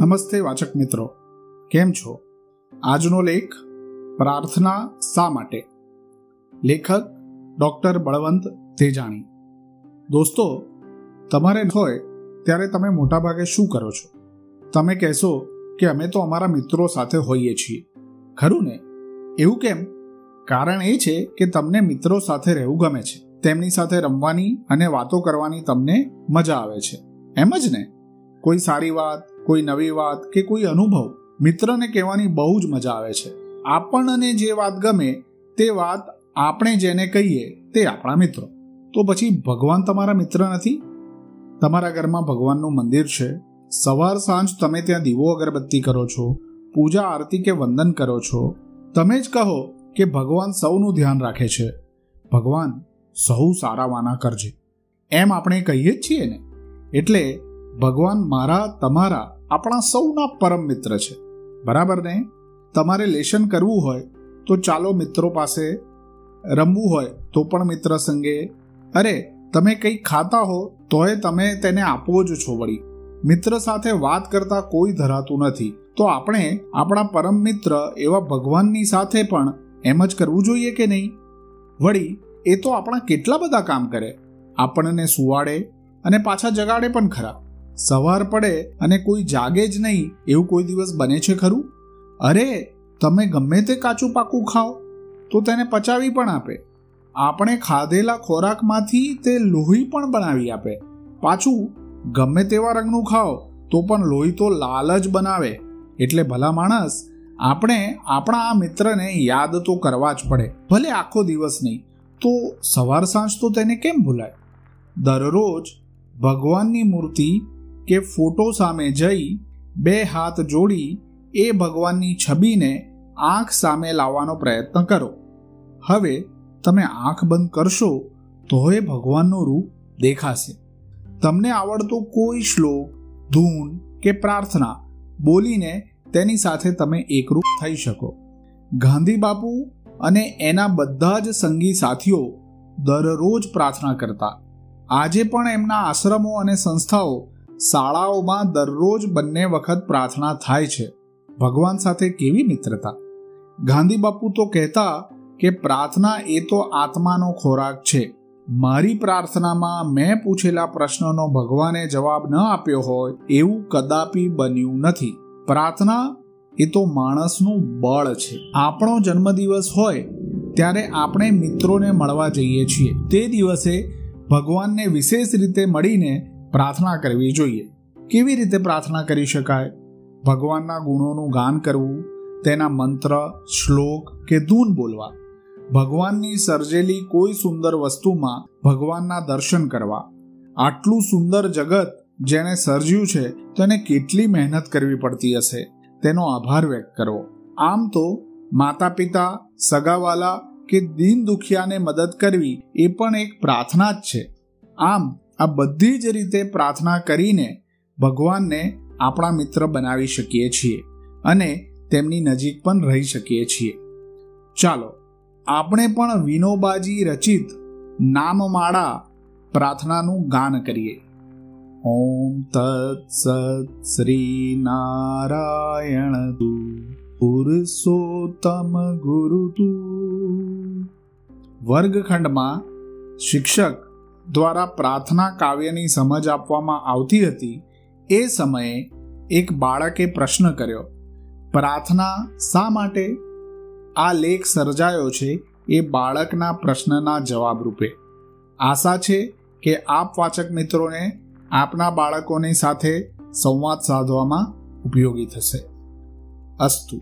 નમસ્તે વાચક મિત્રો. કેમ છો? આજનો લેખ પ્રાર્થના શા માટે? લેખક ડોક્ટર બળવંત તેજાણી. દોસ્તો, તમારે હોય ત્યારે તમે મોટાભાગે શું કરો છો? તમે કહેશો કે અમે તો અમારા મિત્રો સાથે હોઈએ છીએ. ખરું ને? એવું કેમ? કારણ એ છે કે તમને મિત્રો સાથે રહેવું ગમે છે. તેમની સાથે રમવાની અને વાતો કરવાની તમને મજા આવે છે. એમ જ ને? કોઈ સારી વાત કોઈ નવી વાત કે કોઈ અનુભવ મિત્રને કહેવાની બહુ જ મજા આવે છે. આપણને જે વાત ગમે તે વાત આપણે જેને કહીએ તે આપણા મિત્રો. તો પછી ભગવાન તમારા મિત્ર નથી? તમારા ઘરમાં ભગવાનનું મંદિર છે. સવાર સાંજ તમે ત્યાં દીવો અગરબત્તી કરો છો, પૂજા આરતી કે વંદન કરો છો. તમે જ કહો કે ભગવાન સૌનું ધ્યાન રાખે છે. ભગવાન સહુ સારાવાના કરજે. એમ આપણે કહીએ જ છીએ ને. એટલે ભગવાન મારા, તમારા આપણા સૌના પરમ મિત્ર છે. બરાબર ને? તમારે લેશન કરવું હોય તો ચાલો મિત્રો પાસે રમવું હોય તો પણ મિત્ર સંગે. અરે, તમે કંઈ ખાતા હો તોય તમે તેને આપવો જ છો વળી. મિત્ર સાથે વાત કરતા કોઈ ધરાતું નથી. તો આપણે આપણા પરમ મિત્ર એવા ભગવાનની સાથે પણ એમ જ કરવું જોઈએ કે નહીં? વળી, એ તો આપણા કેટલા બધા કામ કરે. આપણને સુવાડે અને પાછા જગાડે પણ ખરા. સવાર પડે અને કોઈ જાગે જ નહીં, એવું કોઈ દિવસ બને છે ખરું? અરે, તમે ગમે તે કાચું પાકું ખાઓ, તો તેને પચાવી પણ આપે. આપણે ખાધેલા ખોરાકમાંથી તે લોહી પણ બનાવી આપે. પાછું, ગમે તેવા રંગનું ખાઓ, તો પણ લોહી તો લાલ જ બનાવે. એટલે ભલા માણસ, આપણે આપણા આ મિત્રને યાદ તો કરવા જ પડે, ભલે આખો દિવસ નહીં. તો સવાર સાંજ તો તેને કેમ ભૂલાય? દરરોજ ભગવાનની મૂર્તિ કે ફોટો સામે જઈ બે હાથ જોડી એ ભગવાનની છબીને આંખ સામે લાવવાનો પ્રયત્ન કરો. હવે તમે આંખ બંધ કરશો તો એ ભગવાનનું રૂપ દેખાશે. તમને આવડતો કોઈ શ્લોક, ધૂન કે પ્રાર્થના બોલીને તેની સાથે તમે એકરૂપ થઈ શકો. ગાંધી બાપુ અને એના બધા જ સંગી સાથીઓ દરરોજ પ્રાર્થના કરતા. આજે પણ એમના આશ્રમો અને સંસ્થાઓ શાળાઓમાં દરરોજ બંને વખત પ્રાર્થના થાય છે. ભગવાન સાથે કેવી મિત્રતા? ગાંધી બાપુ તો કહેતા કે પ્રાર્થના એ તો આત્માનો ખોરાક છે. મારી પ્રાર્થનામાં મેં પૂછેલા પ્રશ્નનો ભગવાને જવાબ ન આપ્યો હોય એવું કદાપી બન્યું નથી. પ્રાર્થના એ તો માણસનું બળ છે. આપણો જન્મદિવસ હોય ત્યારે આપણે મિત્રોને મળવા જઈએ છીએ. તે દિવસે ભગવાનને વિશેષ રીતે મળીને પ્રાર્થના કરવી જોઈએ. કેવી રીતે પ્રાર્થના કરી શકાય? ભગવાનના ગુણોનું ગાન કરવું, તેના મંત્ર, શ્લોક કે ધૂન બોલવા. ભગવાનની સર્જેલી કોઈ સુંદર વસ્તુમાં ભગવાનના દર્શન કરવા. આટલું સુંદર જગત જેણે સર્જ્યું છે, તેને કેટલી મહેનત કરવી પડતી હશે? તેનો આભાર વ્યક્ત કરવો આમ તો માતા પિતા સગાવાલા કે દીન દુખિયાને મદદ કરવી એ પણ એક પ્રાર્થના જ છે. આમ આ બધી જ રીતે પ્રાર્થના કરીને ભગવાનને આપણા મિત્ર બનાવી શકીએ છીએ અને તેમની નજીક પણ રહી શકીએ છીએ. ચાલો, આપણે પણ વિનોબાજી રચિત નામમાળા પ્રાર્થનાનું ગાન કરીએ. ઓમ તત્સત શ્રી નારાયણ તું પુરુષોત્તમ ગુરુ તું. વર્ગખંડમાં શિક્ષક દ્વારા પ્રાર્થના કાવ્યની સમજ આપવામાં આવતી હતી, એ સમયે એક બાળકે પ્રશ્ન કર્યો, પ્રાર્થના શા માટે? આ લેખ સર્જાયો છે એ બાળકના પ્રશ્નના જવાબ રૂપે. આશા છે કે આપ વાચક મિત્રોને આપના બાળકોની સાથે સંવાદ સાધવામાં ઉપયોગી થશે. અસ્તુ.